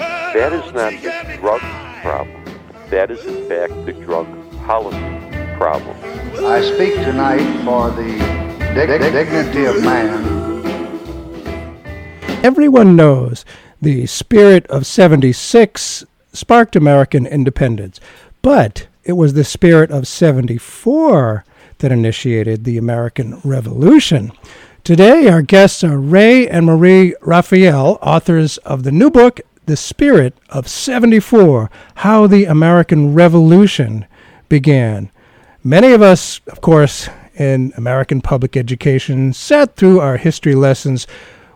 that is not the drug problem. That is, in fact, the drug policy problem. I speak tonight for the dig- dignity of man Everyone knows the spirit of 76 sparked American independence, but it was the spirit of 74 that initiated the American Revolution. Today, our guests are Ray and Marie Raphael, authors of the new book, The Spirit of 74 How the American Revolution Began. Many of us, of course, in American public education, sat through our history lessons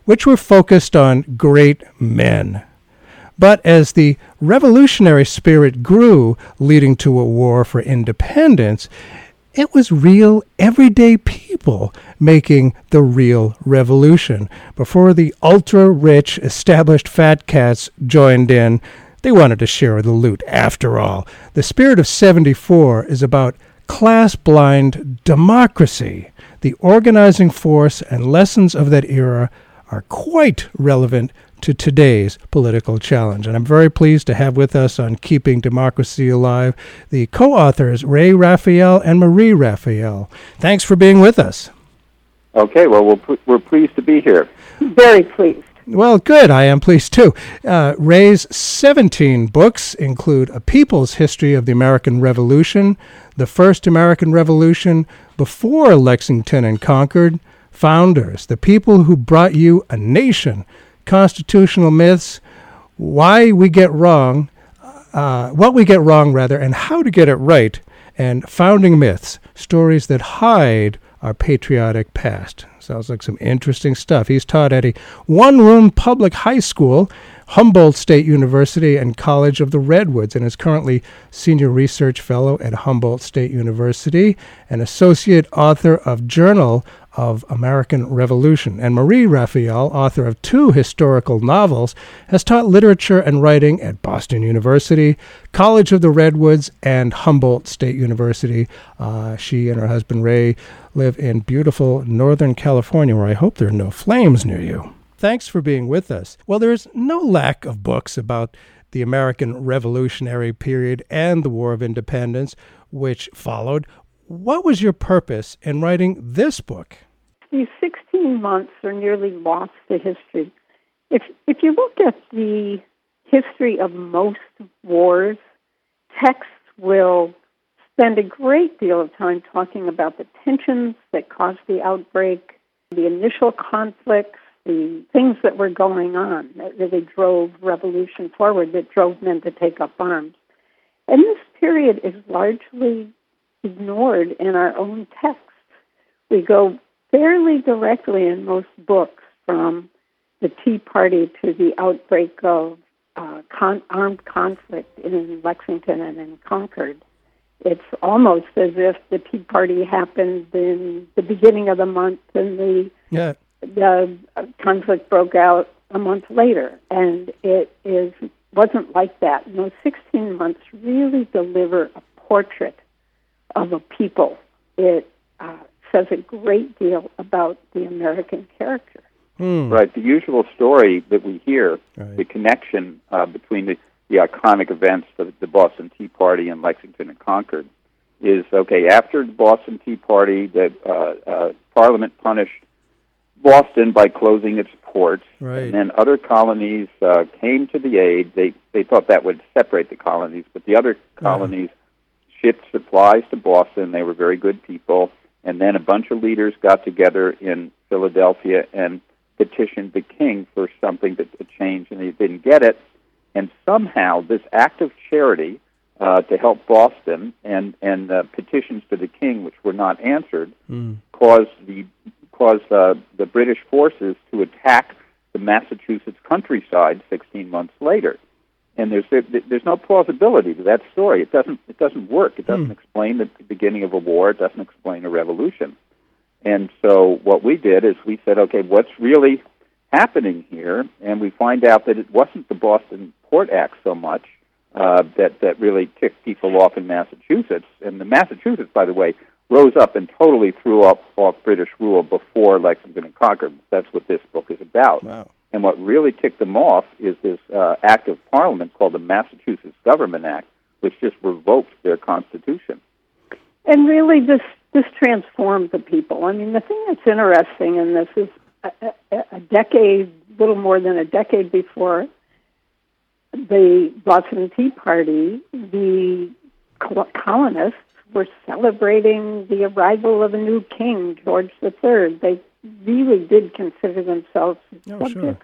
which were focused on great men. But as the revolutionary spirit grew, leading to a war for independence, it was real, everyday people making the real revolution. Before the ultra rich, established fat cats joined in, they wanted to share the loot after all. The spirit of 74 is about class blind democracy. The organizing force and lessons of that era are quite relevant to today's political challenge. And I'm very pleased to have with us on Keeping Democracy Alive the co authors, Ray Raphael and Marie Raphael. Thanks for being with us. Okay, well, we're, we're pleased to be here. Very pleased. Well, good. I am pleased too. Uh, Ray's 17 books include A People's History of the American Revolution, The First American Revolution, Before Lexington and Concord, founders, the people who brought you a nation, constitutional myths, why we get wrong, uh, what we get wrong rather, and how to get it right, and founding myths, stories that hide our patriotic past. Sounds like some interesting stuff. He's taught at a one room public high school, Humboldt State University, and College of the Redwoods, and is currently Senior Research Fellow at Humboldt State University, and Associate Author of Journal of American Revolution. And Marie Raphael, author of two historical novels, has taught literature and writing at Boston University, College of the Redwoods, and Humboldt State University. Uh, she and her husband Ray live in beautiful Northern California, where I hope there are no flames near you. Thanks for being with us. Well, there is no lack of books about the American Revolutionary period and the War of Independence, which followed. What was your purpose in writing this book? These 16 months are nearly lost to history. If, if you look at the history of most wars, texts will spend a great deal of time talking about the tensions that caused the outbreak, the initial conflicts, the things that were going on that really drove revolution forward, that drove men to take up arms. And this period is largely ignored in our own texts. We go fairly directly in most books from the Tea Party to the outbreak of uh, con- armed conflict in Lexington and in Concord. It's almost as if the Tea Party happened in the beginning of the month and the yeah. the conflict broke out a month later, and it is wasn't like that. And those 16 months really deliver a portrait of a people. It uh, says a great deal about the American character. Hmm. Right. The usual story that we hear, right. the connection uh, between the, the iconic events of the Boston Tea Party and Lexington and Concord, is okay. After the Boston Tea Party, that uh, uh, Parliament punished Boston by closing its ports, right. and then other colonies uh, came to the aid. They they thought that would separate the colonies, but the other colonies shipped supplies to Boston. They were very good people, And then a bunch of leaders got together in Philadelphia and petitioned the king for something to, to change, and they didn't get it. And somehow, this act of charity uh, to help Boston and and uh, petitions to the king, which were not answered, Mm. caused the caused uh, the British forces to attack the Massachusetts countryside 16 months later. And there's there's no plausibility to that story. It doesn't it doesn't work. It doesn't explain the beginning of a war. It doesn't explain a revolution. And so what we did is we said, okay, what's really happening here? And we find out that it wasn't the Boston Port Act so much uh, that that really ticked people off in Massachusetts. And the Massachusetts, by the way, rose up and totally threw off, off British rule before Lexington and Concord. That's what this book is about. Wow. And what really ticked them off is this uh, act of Parliament called the Massachusetts Government Act, which just revoked their constitution. And really, this this transformed the people. I mean, the thing that's interesting in this is a, a, a decade, little more than a decade before the Boston Tea Party, the colonists were celebrating the arrival of a new king, George III. They really did consider themselves Oh, subjects sure.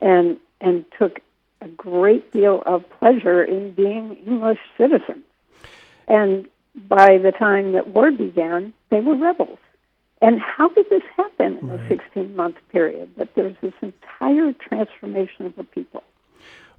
and and took a great deal of pleasure in being English citizens. And by the time that war began, they were rebels. And how did this happen in a 16 month period? That there's this entire transformation of the people.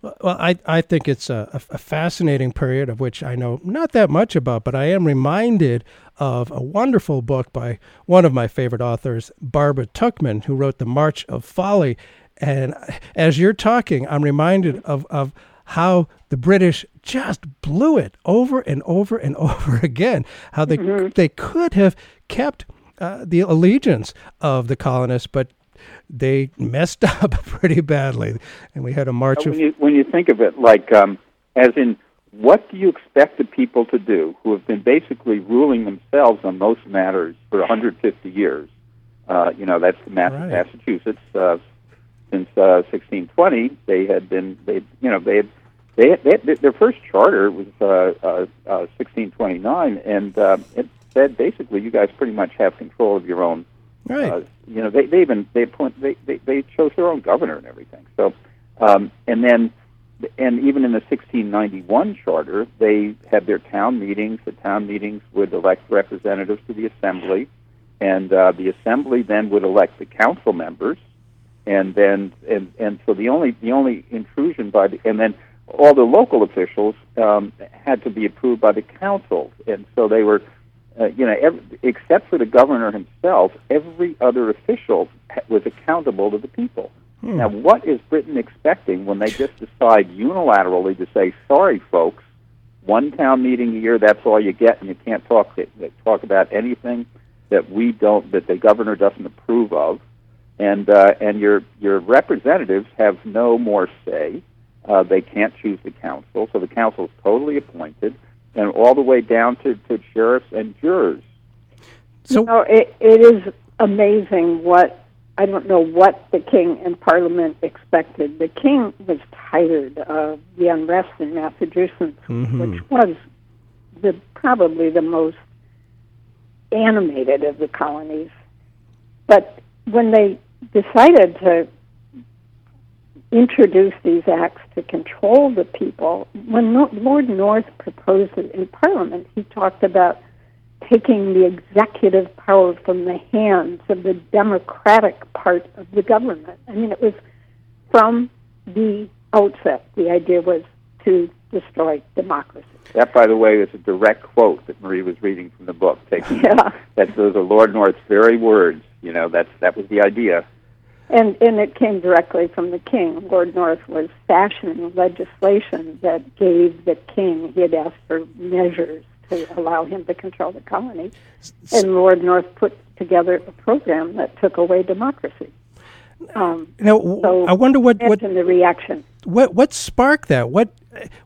Well, I, I think it's a, a fascinating period of which I know not that much about, but I am reminded of a wonderful book by one of my favorite authors, Barbara Tuchman, who wrote The March of Folly. And as you're talking, I'm reminded of, of how the British just blew it over and over and over again. How they they could have kept uh, the allegiance of the colonists, but they messed up pretty badly, and we had a march when of you when you think of it, like um, as in, what do you expect the people to do who have been basically ruling themselves on most matters for 150 years? Uh, you know, that's the Mass- Right. Massachusetts uh, since uh, 1620. They had been they you know they had. They, they, their first charter was uh, uh, uh, 1629, and uh, it said basically you guys pretty much have control of your own right. uh, you know, they, they even they appoint they, they they chose their own governor and everything. So, um, and then, and even in the 1691 charter, they had their town meetings. The town meetings would elect representatives to the assembly, and uh, the assembly then would elect the council members, and then and and so the only the only intrusion by the and then all the local officials um, had to be approved by the council, and so they were uh, you know, every, except for the governor himself, every other official ha- was accountable to the people. Hmm. Now, what is Britain expecting when they just decide unilaterally to say, "Sorry, folks, one town meeting a year, that's all you get, and you can't talk talk about anything that we don't, that the governor doesn't approve of, and uh, and your your representatives have no more say. Uh, they can't choose the council, so the council is totally appointed." And all the way down to, to sheriffs and jurors. So no, it, it is amazing what I don't know what the king and Parliament expected. The king was tired of the unrest in Massachusetts, Mhm. which was the probably the most animated of the colonies. But when they decided to introduce these acts to control the people, when Lord North proposed it in Parliament, he talked about taking the executive power from the hands of the democratic part of the government. I mean, it was from the outset, the idea was to destroy democracy. That, by the way, is a direct quote that Marie was reading from the book. Taking Yeah. that those are Lord North's very words. You know, that's that was the idea. And and it came directly from the king. Lord North was fashioning legislation that gave the king he had asked for measures to allow him to control the colony. And Lord North put together a program that took away democracy. Um, Now, so I wonder what what the reaction. what what sparked that? What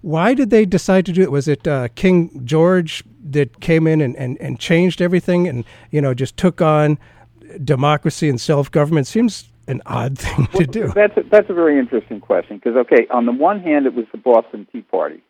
why did they decide to do it? Was it uh, King George that came in and, and, and changed everything and you know just took on democracy and self government? Seems an odd thing to do. That's a, that's a very interesting question because okay, on the one hand, it was the Boston Tea Party,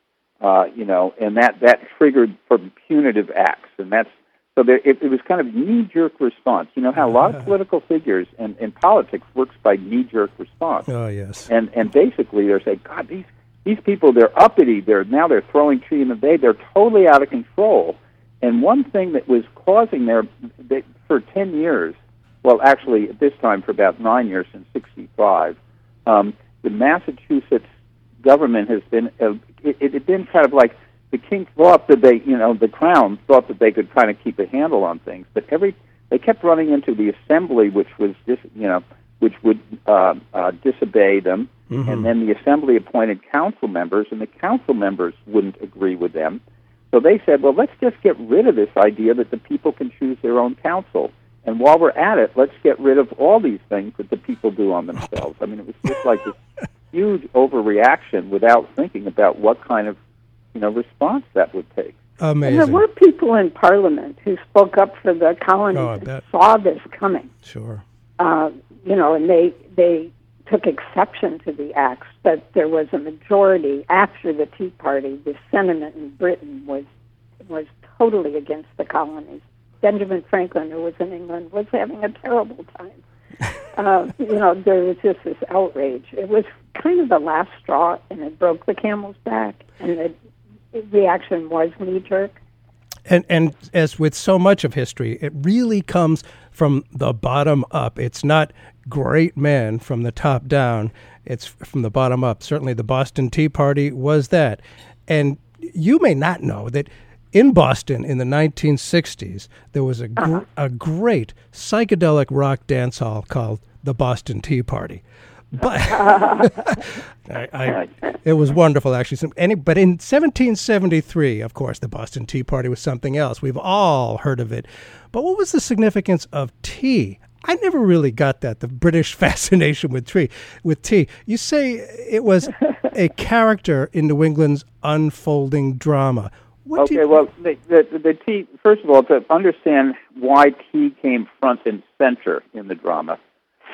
uh, you know, and that that triggered from punitive acts, and that's So there, it, it was kind of knee-jerk response. You know how a lot of political figures and, and politics works by knee-jerk response. Oh yes. And and basically they're saying, God, these these people they're uppity. They're now they're throwing tree in the bay. They're totally out of control. And one thing that was causing their they, for ten years, well, actually at this time for about nine years since '65, um, the Massachusetts government has been uh, it, it had been kind of like the king thought that they, you know, the crown thought that they could kind of keep a handle on things, but every they kept running into the assembly, which was dis, you know, which would uh, uh, disobey them, Mhm. and then the assembly appointed council members, and the council members wouldn't agree with them. So they said, well, let's just get rid of this idea that the people can choose their own council. And while we're at it, let's get rid of all these things that the people do on themselves. I mean, it was just like this huge overreaction without thinking about what kind of, you know, response that would take. And there were people in Parliament who spoke up for the colonies Oh, and saw this coming. Sure. Uh, you know, and they they took exception to the acts, but there was a majority after the Tea Party. The sentiment in Britain was was totally against the colonies. Benjamin Franklin, who was in England, was having a terrible time. Uh, you know, there was just this outrage. It was kind of the last straw, and it broke the camel's back, and the reaction was knee jerk. And and as with so much of history, it really comes from the bottom up. It's not great men from the top down. It's from the bottom up. Certainly, the Boston Tea Party was that. And you may not know that in Boston in the 1960s, there was a gr- uh-huh. a great psychedelic rock dance hall called the Boston Tea Party. But I, I, it was wonderful, actually. Some, any, but in 1773, of course, the Boston Tea Party was something else. We've all heard of it. But what was the significance of tea? I never really got that. The British fascination with tea. With tea, you say it was a character in New England's unfolding drama. What okay, you- well, the, the, the tea, first of all, to understand why tea came front and center in the drama,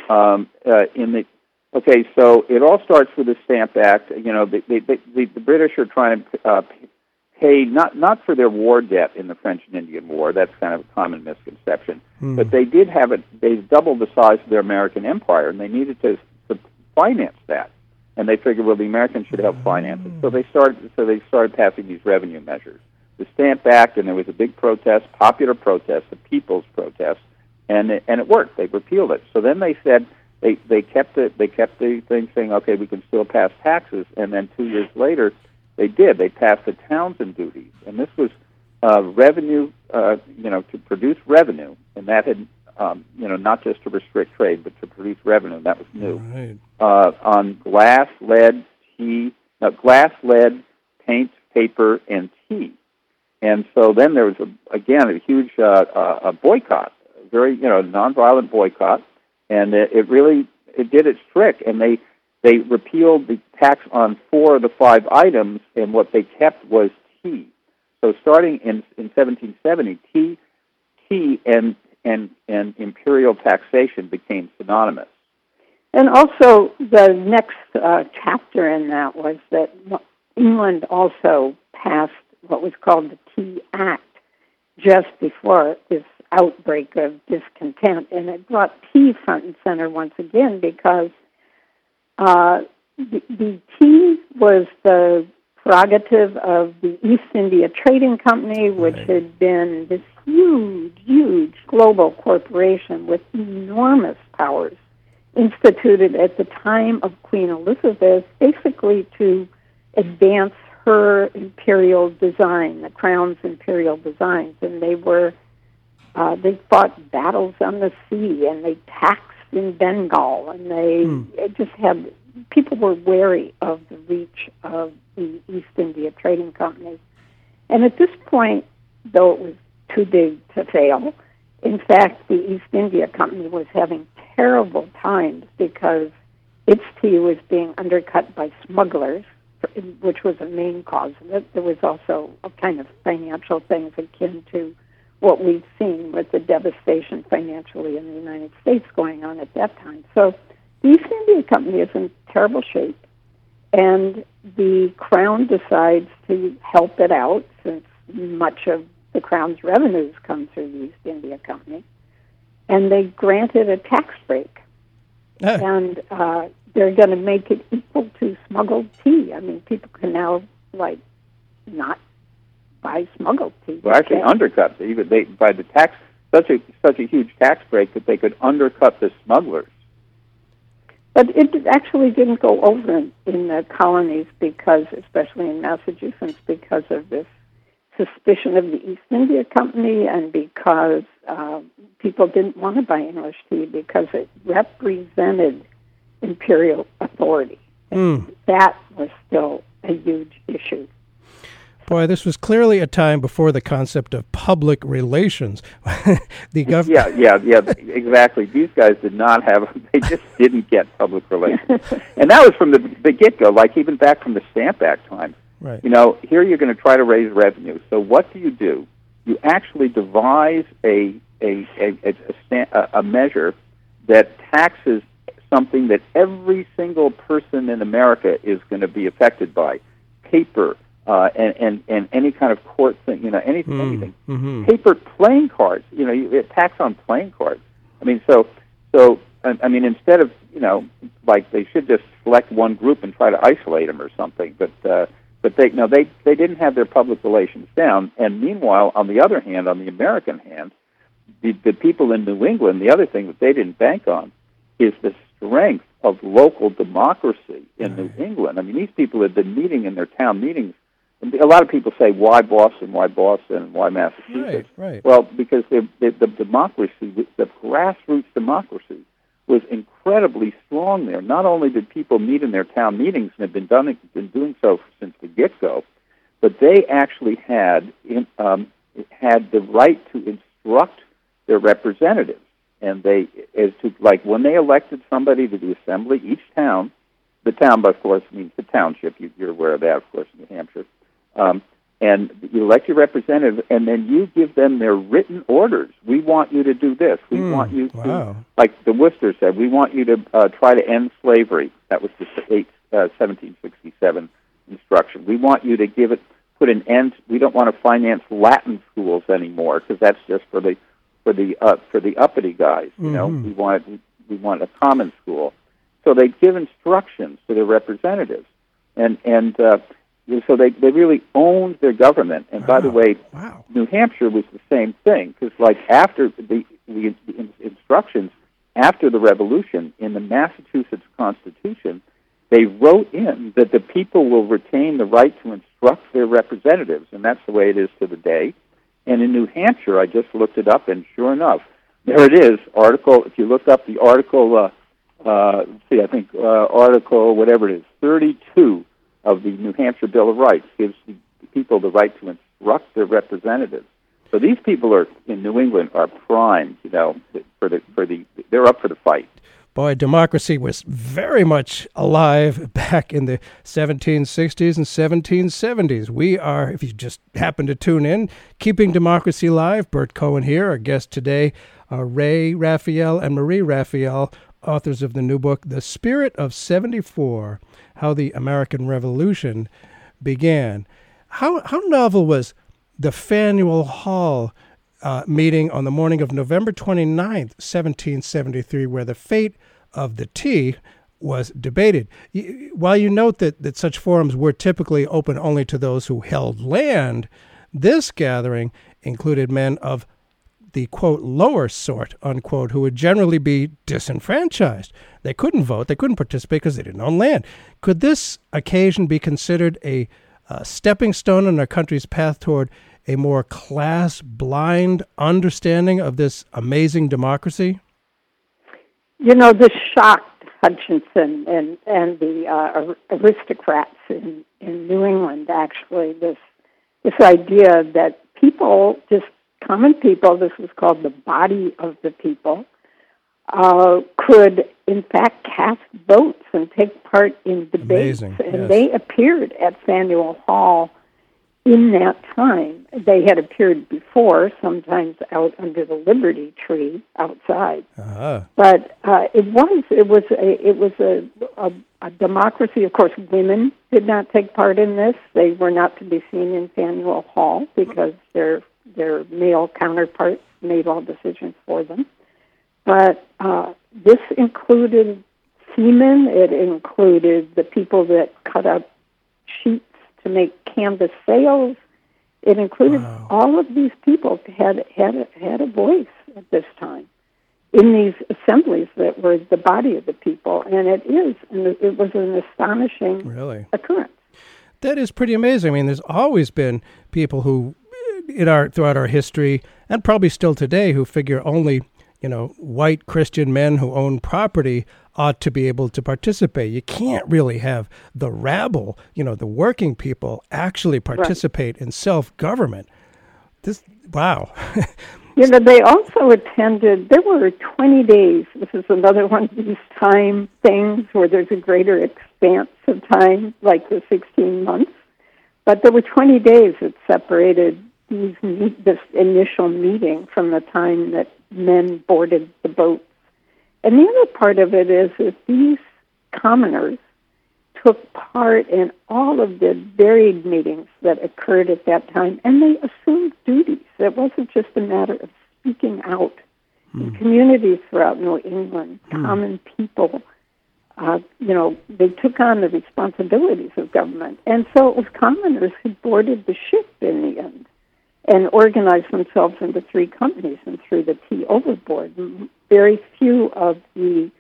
um, uh, in the okay, so it all starts with the Stamp Act. You know, the the, the, the British are trying to uh, pay not not for their war debt in the French and Indian War. That's kind of a common misconception. Hmm. But they did have it. They doubled the size of their American empire, and they needed to, to finance that. And they figured, well, the Americans should help finance it. So they started. So they started passing these revenue measures, the Stamp Act, and there was a big protest, popular protest, the people's protest, and it, and it worked. They repealed it. So then they said they they kept it. They kept the thing saying, okay, we can still pass taxes. And then two years later, they did. They passed the Townshend duties, and this was uh, revenue. Uh, you know, to produce revenue, and that had um, you know not just to restrict trade, but to produce revenue. That was new Right. uh, on glass, lead, tea, no, glass, lead, paint, paper, and tea. And so then there was a, again a huge uh, uh, a boycott, a very you know nonviolent boycott, and it, it really it did its trick. And they they repealed the tax on four of the five items, and what they kept was tea. So starting in in 1770, tea tea and and and imperial taxation became synonymous. And also, the next uh, chapter in that was that England also passed what was called the Tea Act just before this outbreak of discontent, and it brought tea front and center once again because uh, the, the tea was the prerogative of the East India Trading Company, which had been this huge, huge global corporation with enormous powers instituted at the time of Queen Elizabeth, basically to advance her imperial design, the crown's imperial designs, and they were uh, they fought battles on the sea, and they taxed in Bengal, and they it just had people were wary of the reach of the East India Trading Company, and at this point, though it was too big to fail, in fact, the East India Company was having terrible times because its tea was being undercut by smugglers, which was a main cause of it. There was also a kind of financial things akin to what we've seen with the devastation financially in the United States going on at that time. So the East India Company is in terrible shape, and the Crown decides to help it out since much of the crown's revenues come through the East India Company, and they granted a tax break, and uh, they're going to make it equal to smuggled tea. I mean, people can now like not buy smuggled tea. Well, actually, They- undercut even they by the tax such a such a huge tax break that they could undercut the smugglers. But it actually didn't go over in, in the colonies because, especially in Massachusetts, because of this suspicion of the East India Company and because uh, people didn't want to buy English tea because it represented imperial authority. Mm. That was still a huge issue. Boy, this was clearly a time before the concept of public relations. the gov- Yeah, yeah, yeah, exactly. These guys did not have; they just didn't get public relations, and that was from the the get go. Like even back from the Stamp Act times. Right. You know, here you're going to try to raise revenue. So what do you do? You actually devise a a a, a, a, sta- a, a measure that taxes something that every single person in America is going to be affected by: paper, uh, and, and and any kind of court thing. You know, anything, Mm. anything. Mhm. Paper playing cards. You know, you, it tax on playing cards. I mean, so so I, I mean, instead of you know, like they should just select one group and try to isolate them or something. But uh, but they no, they they didn't have their public relations down. And meanwhile, on the other hand, on the American hand, the the people in New England, the other thing that they didn't bank on is the strength of local democracy in New England. I mean, these people had been meeting in their town meetings. A lot of people say, "Why Boston? Why Boston? Why Massachusetts?" Right, right. Well, because the, the, the democracy, the grassroots democracy, was incredibly strong there. Not only did people meet in their town meetings and have been done been doing so since the get go, but they actually had in, um, had the right to instruct their representatives, and they as to like when they elected somebody to the assembly, each town, the town, of course, means the township. You, you're aware of that, of course, in New Hampshire. Um, and you elect your representative, and then you give them their written orders. We want you to do this. We Hmm, want you to, wow. like the Worcester said, we want you to uh, try to end slavery. That was the eight, uh, 1767 instruction. We want you to give it, put an end. We don't want to finance Latin schools anymore because that's just for the for the uh, for the uppity guys. You know, Mhm. we want we want a common school. So they give instructions to their representatives, and and uh, so they they really owned their government. And by the way, wow. New Hampshire was the same thing because like after the, the in- instructions after the Revolution in the Massachusetts Constitution, they wrote in that the people will retain the right to instruct their representatives, and that's the way it is to the day. And in New Hampshire, I just looked it up, and sure enough, there it is. Article. If you look up the article, uh, uh, let's see, I think uh, article whatever it is, thirty-two of the New Hampshire Bill of Rights gives the people the right to instruct their representatives. So these people are in New England are primed, you know, for the for the they're up for the fight. Boy, democracy was very much alive back in the 1760s and 1770s. We are, if you just happen to tune in, keeping democracy alive. Burt Cohen here, our guest today, uh, Ray Raphael and Marie Raphael, authors of the new book, The Spirit of 74 How the American Revolution Began. How, how novel was the Faneuil Hall uh, meeting on the morning of November 29th, 1773, where the fate of the tea was debated. While you note that, that such forums were typically open only to those who held land, this gathering included men of the quote lower sort unquote who would generally be disenfranchised. They couldn't vote, they couldn't participate because they didn't own land. Could this occasion be considered a uh, stepping stone in our country's path toward a more class blind understanding of this amazing democracy? You know, this shocked Hutchinson and and the uh, aristocrats in in New England. Actually, this this idea that people, just common people, this was called the body of the people, uh, could in fact cast votes and take part in debates. Amazing, And yes. they appeared at Faneuil Hall in that time. They had appeared before, sometimes out under the Liberty Tree outside. Uh-huh. But uh, it was it was a it was a, a a democracy. Of course, women did not take part in this. They were not to be seen in Faneuil Hall because their their male counterparts made all decisions for them. But uh, this included seamen. It included the people that cut up sheets to make canvas sails. It included wow. all of these people had had had a voice at this time in these assemblies that were the body of the people, and it is, and it was an astonishing really occurrence. That is pretty amazing. I mean, there's always been people who, in our throughout our history, and probably still today, who figure only you know white Christian men who own property ought to be able to participate. You can't really have the rabble, you know, the working people actually participate right. in self government. This wow. you know, they also attended. There were 20 days. This is another one of these time things where there's a greater expanse of time, like the 16 months. But there were 20 days that separated these this initial meeting from the time that men boarded the boats and the other part of it is that these commoners took part in all of the varied meetings that occurred at that time, and they assumed duties. It wasn't just a matter of speaking out. Mm. In communities throughout New England, mm. common people, uh, you know, they took on the responsibilities of government. And so it was commoners who boarded the ship in the end and organized themselves into three companies and threw the tea overboard very few of the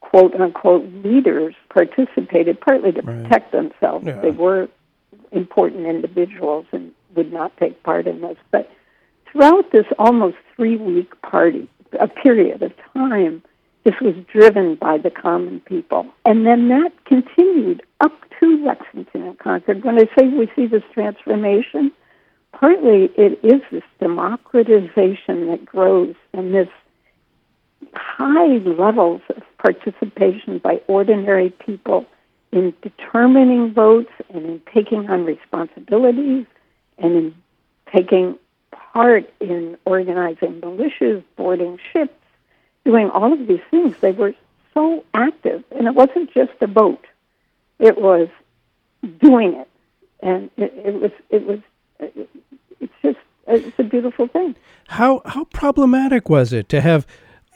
quote unquote leaders participated, partly to right. protect themselves. Yeah. They were important individuals and would not take part in this. But throughout this almost three week party, a period of time, this was driven by the common people. And then that continued up to Lexington and Concord. When I say we see this transformation, partly it is this democratization that grows and this high levels of participation by ordinary people in determining votes and in taking on responsibilities and in taking part in organizing militias, boarding ships, doing all of these things. They were so active, and it wasn't just a vote; it was doing it, and it, it was it was it's just it's a beautiful thing. How how problematic was it to have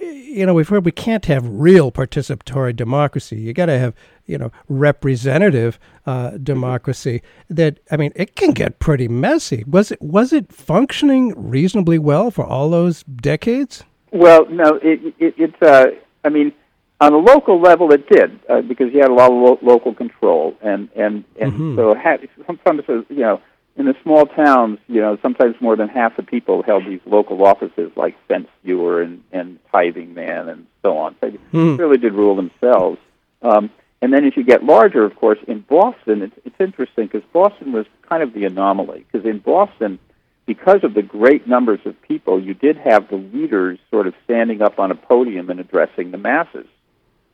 you know, we've heard we can't have real participatory democracy. You got to have, you know, representative uh, democracy. That I mean, it can get pretty messy. Was it was it functioning reasonably well for all those decades? Well, no, it, it, it's. Uh, I mean, on a local level, it did uh, because you had a lot of lo- local control, and and and mm-hmm. so had, sometimes you know in the small towns, you know, sometimes more than half the people held these local offices like fence viewer and, and tithing man and so on. They mm. really did rule themselves. Um, and then as you get larger, of course, in Boston, it's, it's interesting because Boston was kind of the anomaly. Because in Boston, because of the great numbers of people, you did have the leaders sort of standing up on a podium and addressing the masses.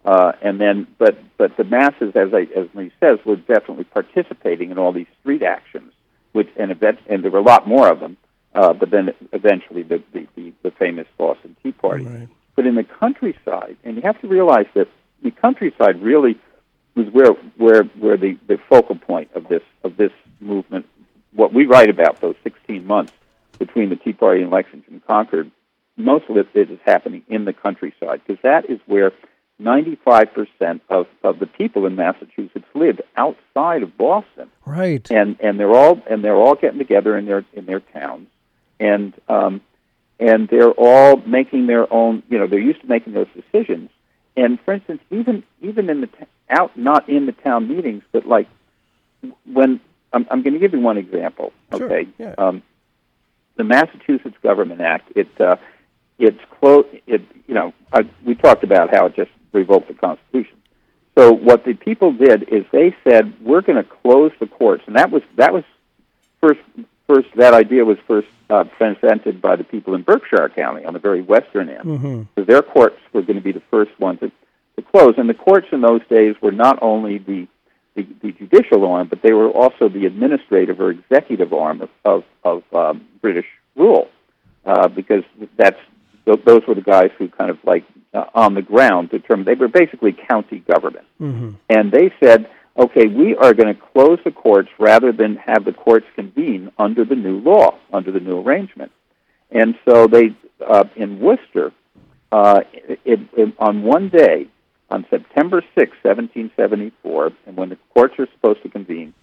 Uh, and then, but but the masses, as I, as Marie says, were definitely participating in all these street actions which and event, and there were a lot more of them. Uh, but then eventually the, the, the, the famous Boston Tea Party. Right. But in the countryside, and you have to realize that the countryside really was where where where the, the focal point of this of this movement. What we write about those 16 months between the Tea Party and Lexington and Concord, most of it is happening in the countryside because that is where 95% of, of the people in Massachusetts live outside of Boston. Right. And and they're all and they're all getting together in their in their towns. And um and they're all making their own, you know, they're used to making those decisions. And for instance, even even in the t- out not in the town meetings, but like when I'm, I'm going to give you one example. Okay. Sure. Yeah. Um, the Massachusetts Government Act. It uh, it's close. It you know I, we talked about how it just revoked the Constitution. So what the people did is they said we're going to close the courts, and that was that was first first that idea was first uh, presented by the people in Berkshire County on the very western end. Mm-hmm. So their courts were going to be the first ones to, to close, and the courts in those days were not only the the, the judicial arm, but they were also the administrative or executive arm of of, of um, British rule, uh, because that's those were the guys who kind of like uh, on the ground determined they were basically county government, mm-hmm. and they said, okay, we are going to close the courts rather than have the courts convene under the new law, under the new arrangement. And so they uh, in Worcester, uh, it, it, on one day, on September 6, 1774, and when the courts are supposed to convene,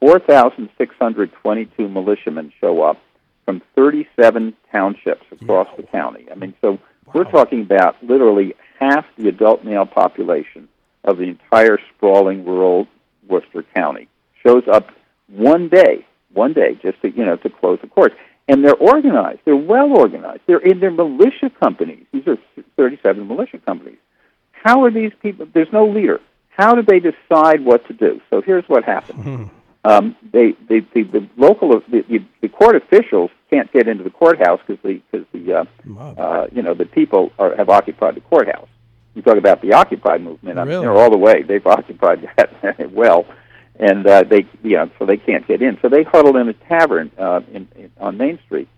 4,622 militiamen show up from 37 townships across the county. I mean, so we're talking about literally half the adult male population of the entire sprawling rural Worcester County shows up one day, one day, just to you know to close the courts. And they're organized. They're well organized. They're in their militia companies. These are 37 militia companies. How are these people? There's no leader. How do they decide what to do? So here's what happened. Hmm. Um, they, they, the, the local, the, the, the court officials can't get into the courthouse because the, because the, uh, uh, you know, the people are, have occupied the courthouse. You talk about the Occupy movement. I mean, Really? they're all the way. They've occupied that well, and uh, they, you know, so they can't get in. So they huddle in a tavern uh, in, in, on Main Street,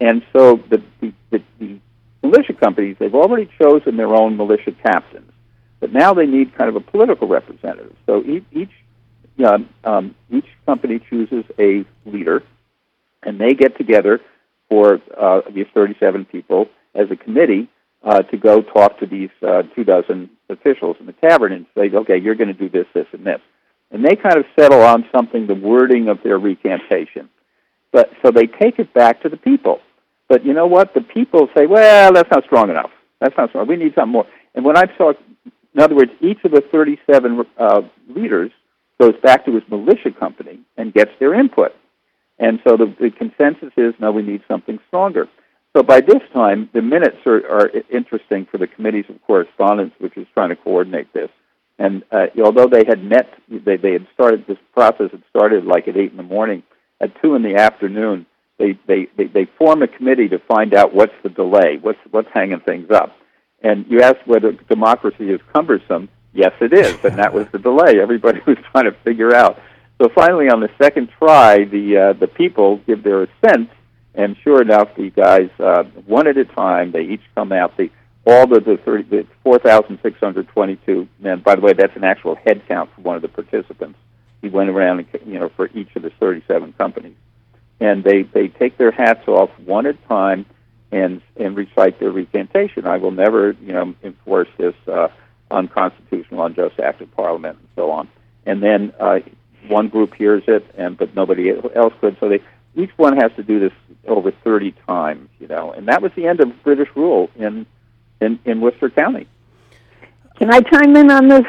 and so the, the, the, the militia companies they've already chosen their own militia captains, but now they need kind of a political representative. So each, each um, um, each company chooses a leader, and they get together for uh, these 37 people as a committee uh, to go talk to these uh, two dozen officials in the tavern and say, okay, you're going to do this, this, and this. And they kind of settle on something, the wording of their recantation. But so they take it back to the people. But you know what? The people say, well, that's not strong enough. That's not strong. We need something more. And when I saw, in other words, each of the 37 uh, leaders goes back to his militia company and gets their input. And so the, the consensus is, no, we need something stronger. So by this time, the minutes are, are interesting for the committees of correspondence, which is trying to coordinate this. And uh, although they had met, they, they had started this process. It started like at eight in the morning. At two in the afternoon, they they they, they form a committee to find out what's the delay, what's what's hanging things up. And you asked whether democracy is cumbersome. Yes, it is, and that was the delay. Everybody was trying to figure out. So finally, on the second try, the uh, the people give their assent, and sure enough, the guys uh, one at a time. They each come out. They all the the, 30, the 4,622 men. By the way, that's an actual head count for one of the participants. He went around, and, you know, for each of the 37 companies, and they they take their hats off one at a time and and recite their recantation. I will never, you know, enforce this uh, unconstitutional, unjust act of Parliament, and so on. And then uh, one group hears it, and but nobody else could. So they each one has to do this over 30 times, you know. And that was the end of British rule in in, in Worcester County. Can I chime in on this?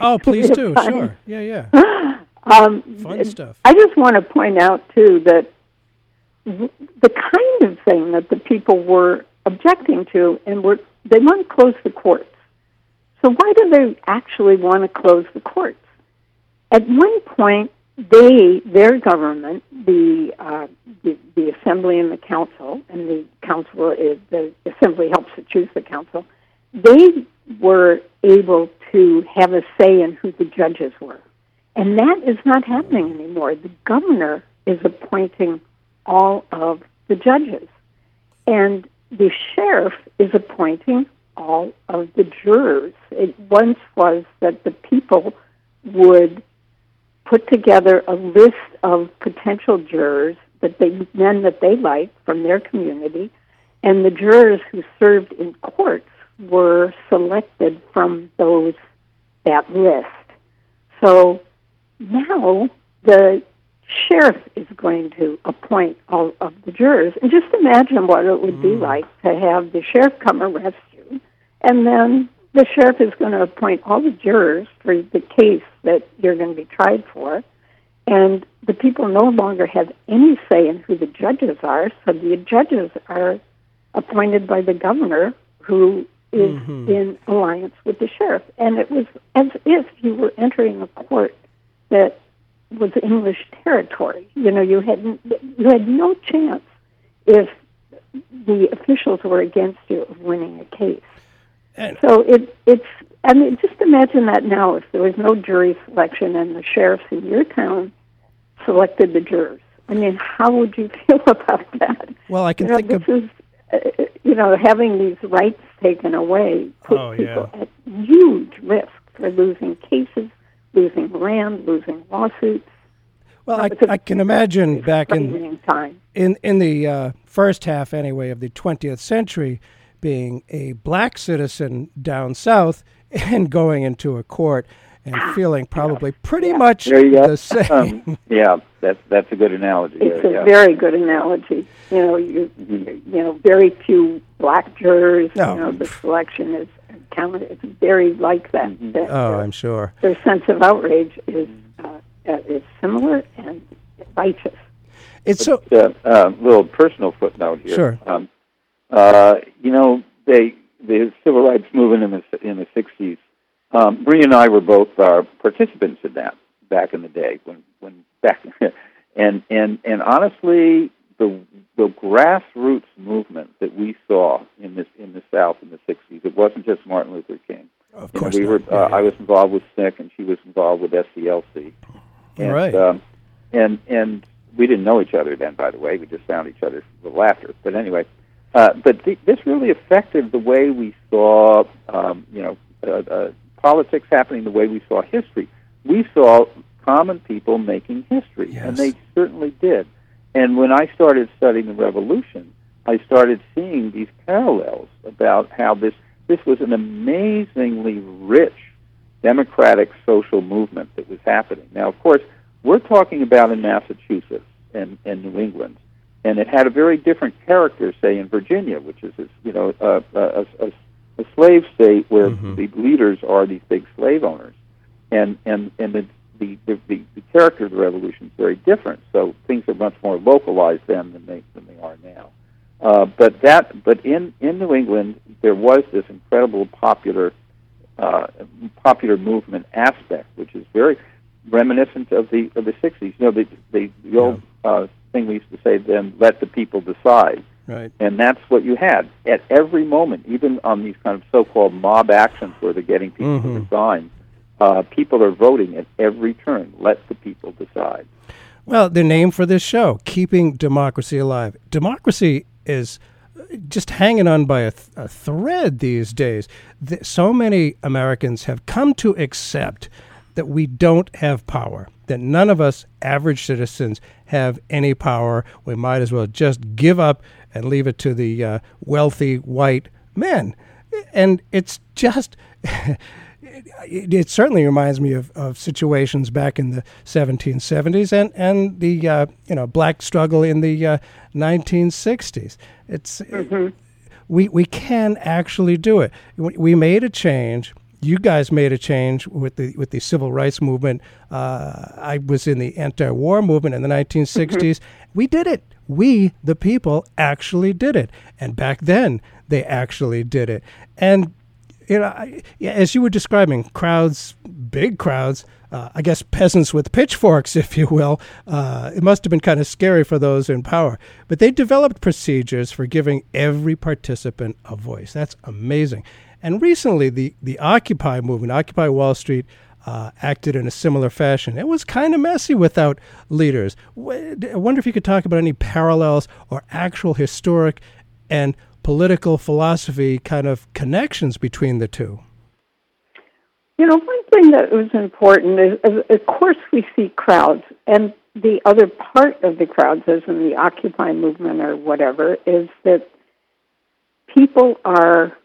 Oh, please do. time? Sure. Yeah, yeah. Um, Fun stuff. I just want to point out too that the kind of thing that the people were objecting to, and were they want to close the courts. So why do they actually want to close the courts? At one point, they, their government, the uh, the, the assembly and the council, and the council is the assembly helps to choose the council. They were able to have a say in who the judges were. And that is not happening anymore. The governor is appointing all of the judges. And the sheriff is appointing all of the jurors. It once was that the people would put together a list of potential jurors that they men that they liked from their community, and the jurors who served in courts were selected from those that list. So now the sheriff is going to appoint all of the jurors. And just imagine what it would be mm. like to have the sheriff come arrest and then the sheriff is going to appoint all the jurors for the case that you're going to be tried for. And the people no longer have any say in who the judges are, so the judges are appointed by the governor, who is Mhm. in alliance with the sheriff. And it was as if you were entering a court that was English territory. You know, you had you had no chance if the officials were against you of winning a case. So it it's I mean just imagine that now if there was no jury selection and the sheriffs in your town selected the jurors. I mean, how would you feel about that? Well, I can you know, think this of is uh, you know having these rights taken away puts Oh, people at huge risk for losing cases, losing land, losing lawsuits. Well, I, I can imagine back in time. in in the uh, first half anyway of the 20th century being a black citizen down south and going into a court and feeling probably pretty much There you go. the same. Um, yeah, that's that's a good analogy. It's there, a yeah. very good analogy. You know, you Mm-hmm. you know, very few black jurors. No. You know, the selection is counted. It's very like that. Mm-hmm. that oh, their- I'm sure. their sense of outrage is uh, uh, is similar and righteous. It's so uh, uh, little personal footnote here. Sure. Um, uh, you know, they the civil rights movement in the in the '60s. Um, Bree and I were both uh, participants in that back in the day when when back and and and honestly, the the grassroots movement that we saw in this in the South in the '60s. It wasn't just Martin Luther King. Of You know, course we were. Uh, yeah. I was involved with SNCC, and she was involved with SCLC. And, Right. Um, and and we didn't know each other then, by the way. We just found each other with laughter. But anyway, uh, but th- this really affected the way we saw, um, you know, uh, uh, politics happening, the way we saw history. We saw common people making history, and they certainly did. And when I started studying the revolution, I started seeing these parallels about how this this was an amazingly rich democratic social movement that was happening. Now, of course, we're talking about in Massachusetts and, and New England, and it had a very different character, say in Virginia, which is you know a, a, a, a slave state where the leaders are these big slave owners, and and and the the, the, the, the character of the revolution is very different. So things are much more localized then than they than they are now. Uh, but that, but in in New England, there was this incredible popular uh, popular movement aspect, which is very reminiscent of the of the '60s. You know, the the, the old uh, thing we used to say then: "Let the people decide." Right. And that's what you had at every moment, even on these kind of so-called mob actions where they're getting people to resign. Uh, people are voting at every turn. Let the people decide. Well, the name for this show, Keeping Democracy Alive. Democracy is just hanging on by a, th- a thread these days. Th- so many Americans have come to accept that we don't have power, that none of us average citizens have any power. We might as well just give up and leave it to the uh, wealthy white men. And it's just. it, it certainly reminds me of, of situations back in the 1770s and, and the uh, you know black struggle in the uh, 1960s. It's we we can actually do it. We made a change. You guys made a change with the with the civil rights movement. Uh, I was in the anti-war movement in the 1960s. We did it. We, the people, actually did it. And back then, they actually did it. And you know, I, yeah, as you were describing, crowds, big crowds, uh, I guess peasants with pitchforks, if you will. Uh, it must have been kind of scary for those in power. But they developed procedures for giving every participant a voice. That's amazing. And recently, the, the Occupy movement, Occupy Wall Street, uh, acted in a similar fashion. It was kind of messy without leaders. I wonder if you could talk about any parallels or actual historic and political philosophy kind of connections between the two. You know, one thing that was important is, is, of course, we see crowds, and the other part of the crowds, as in the Occupy movement or whatever, is that people are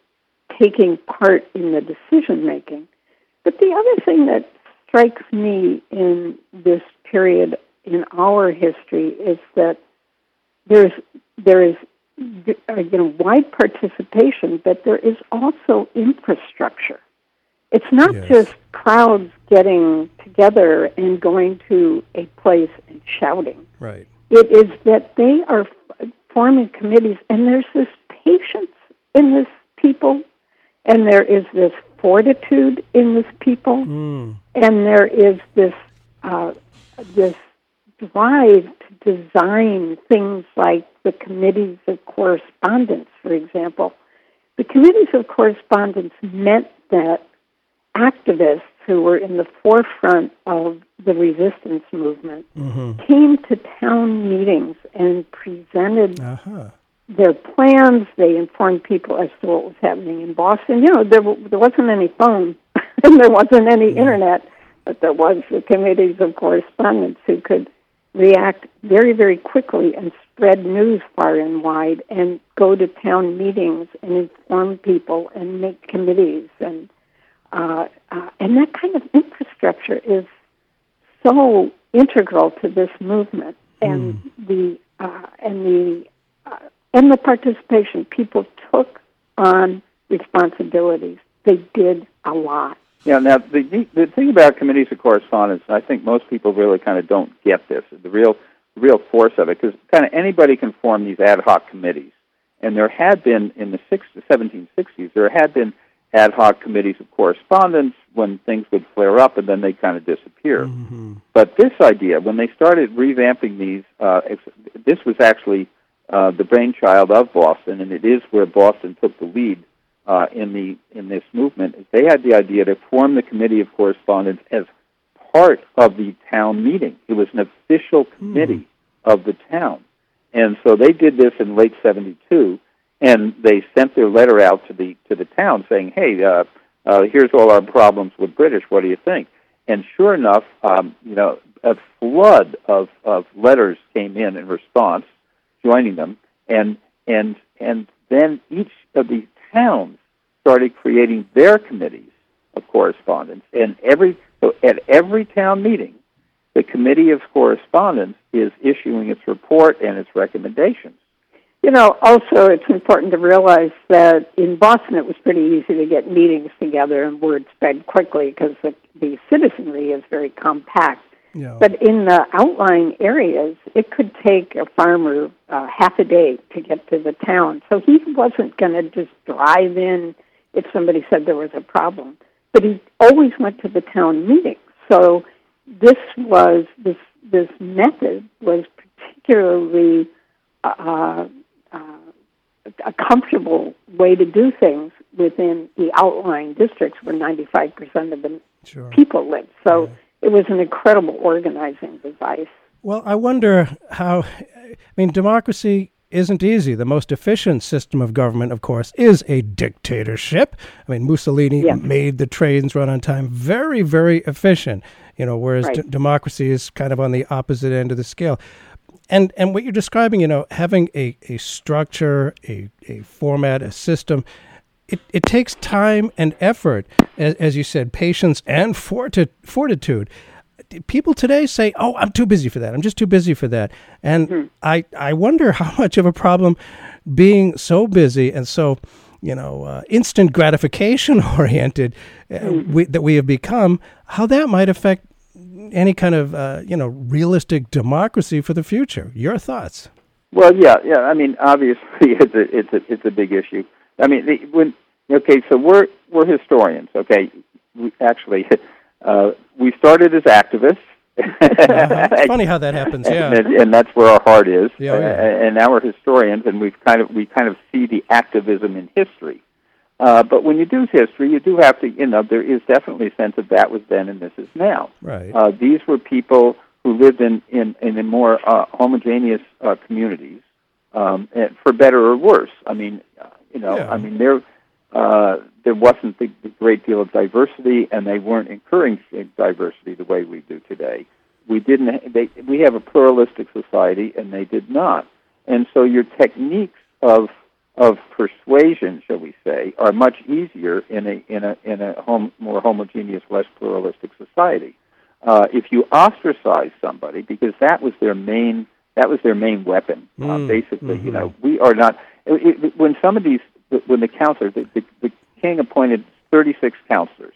taking part in the decision making. But the other thing that strikes me in this period in our history is that there's there is you know wide participation, but there is also infrastructure. It's not Yes. just crowds getting together and going to a place and shouting. Right. It is that they are forming committees, and there's this patience in this people, and there is this fortitude in this people, Hmm. and there is this uh, this drive to design things like the committees of correspondence, for example. The committees of correspondence meant that activists who were in the forefront of the resistance movement Mm-hmm. came to town meetings and presented Uh-huh. Their plans. They informed people as to what was happening in Boston. You know, there there wasn't any phone and there wasn't any internet, but there was the committees of correspondence who could react very, very quickly and spread news far and wide and go to town meetings and inform people and make committees and uh, uh, and that kind of infrastructure is so integral to this movement and Hmm. the uh, and the uh, and the participation people took on responsibilities. They did a lot. Yeah. Now, the the- the thing about committees of correspondence, I think most people really kind of don't get this. The real the real force of it, because kind of anybody can form these ad hoc committees, and there had been in the six, 1760s there had been ad hoc committees of correspondence when things would flare up and then they kind of disappear. But this idea, when they started revamping these, uh, ex- this was actually uh, the brainchild of Boston, and it is where Boston took the lead uh, in the in this movement. is They had the idea to form the committee of correspondence as part of the town meeting. It was an official committee of the town, and so they did this in late '72, and they sent their letter out to the to the town saying, "Hey, uh, uh, here's all our problems with British. What do you think?" And sure enough, um, you know, a flood of, of letters came in in response, joining them, and and and then each of these towns started creating their committees of correspondence, and every so at every town meeting, the committee of correspondence is issuing its report and its recommendations. You know, also it's important to realize that in Boston it was pretty easy to get meetings together and word spread quickly because the, the citizenry is very compact. Yeah. But in the outlying areas, it could take a farmer uh, half a day to get to the town. So he wasn't going to just drive in if somebody said there was a problem. But he always went to the town meeting. So this was this this method was particularly uh, uh, a comfortable way to do things within the outlying districts where 95% of the Sure. people live. So it was an incredible organizing device. Well, I wonder how. I mean, democracy isn't easy. The most efficient system of government, of course, is a dictatorship. I mean, Mussolini Yeah. made the trains run on time very, very efficient. You know, whereas Right. d- democracy is kind of on the opposite end of the scale. And and what you're describing, you know, having a, a structure, a, a format, a system, it, it takes time and effort, as, as you said, patience and forti- fortitude. People today say, "Oh, I'm too busy for that. I'm just too busy for that," and I I wonder how much of a problem being so busy and so you know uh, instant gratification oriented uh, we, that we have become, how that might affect any kind of uh, you know realistic democracy for the future. Your thoughts? Well, yeah, yeah. I mean, obviously, it's a it's a it's a big issue. I mean, the, when okay, so we're we're historians. Okay, we, actually, uh, we started as activists. It's funny how that happens. Yeah. and, and that's where our heart is. Yeah, yeah. Uh, and now we're historians, and we've kind of we kind of see the activism in history. Uh, but when you do history, you do have to, you know, there is definitely a sense of that was then and this is now. Right. Uh, these were people who lived in in, in more uh, homogeneous uh, communities, um, and for better or worse. I mean, you know, Yeah. I mean there uh, there wasn't the, the great deal of diversity, and they weren't encouraging diversity the way we do today. We didn't. They, we have a pluralistic society, and they did not. And so your techniques of of persuasion, shall we say, are much easier in a in a in a hom- more homogeneous, less pluralistic society. Uh, if you ostracize somebody, because that was their main that was their main weapon. Uh, Mm, basically, you mhm. know, we are not. It, it, when some of these, when the counselors, the, the, the king appointed thirty six counselors,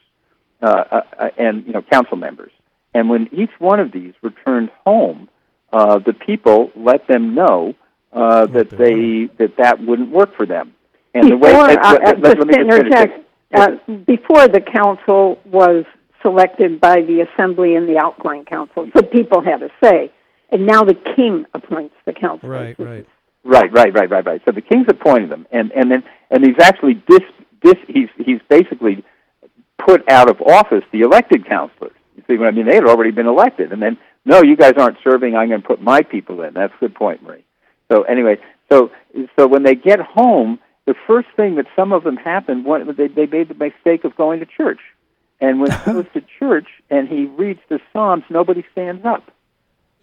uh, uh, uh, and you know, council members, and when each one of these returned home, uh, the people let them know uh, that they that that wouldn't work for them. And the way Before, let, uh, let- let- just let me just interject, uh, before the council was selected by the assembly and the outgoing council, the people had a say, and now the king appoints the council. Right. Right. Right, right, right, right, right. So the king's appointed them, and and then and he's actually dis dis he's he's basically put out of office the elected councilors. You see what I mean? They had already been elected, and then no, you guys aren't serving. I'm going to put my people in. That's a good point, Marie. So anyway, so so when they get home, the first thing that some of them happened, one, they they made the mistake of going to church, and when he goes to church and he reads the Psalms, nobody stands up,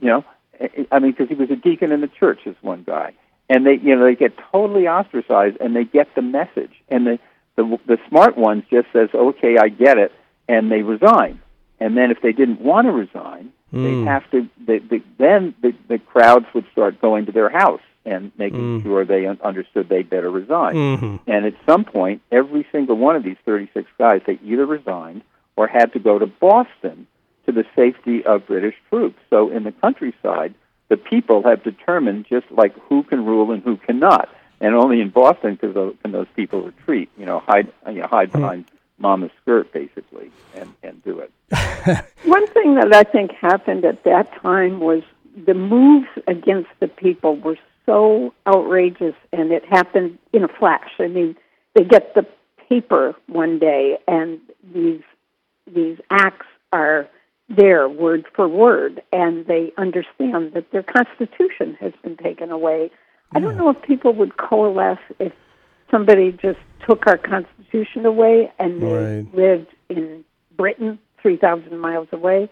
you know, I mean, because he was a deacon in the church, is one guy, and they, you know, they get totally ostracized, and they get the message, and the the, the smart ones just says, "Okay, I get it," and they resign. And then if they didn't want to resign, Mm. they'd have to. They, they, then the, the crowds would start going to their house and making Mm. sure they un- understood they better resign. Mhm. And at some point, every single one of these 36 guys, they either resigned or had to go to Boston to the safety of British troops. So in the countryside, the people have determined just like who can rule and who cannot. And only in Boston because those, can those people retreat, you know, hide, you know, hide hmm. behind mama's skirt basically, and and do it. One thing that I think happened at that time was the moves against the people were so outrageous, and it happened in a flash. I mean, they get the paper one day, and these these acts are there word for word, and they understand that their constitution has been taken away. I don't know if people would coalesce if somebody just took our constitution away and they Right. lived in Britain, 3,000 miles away.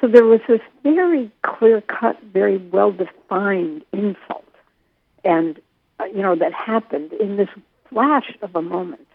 So there was this very clear cut, very well defined insult. And, uh, you know, that happened in this flash of a moment.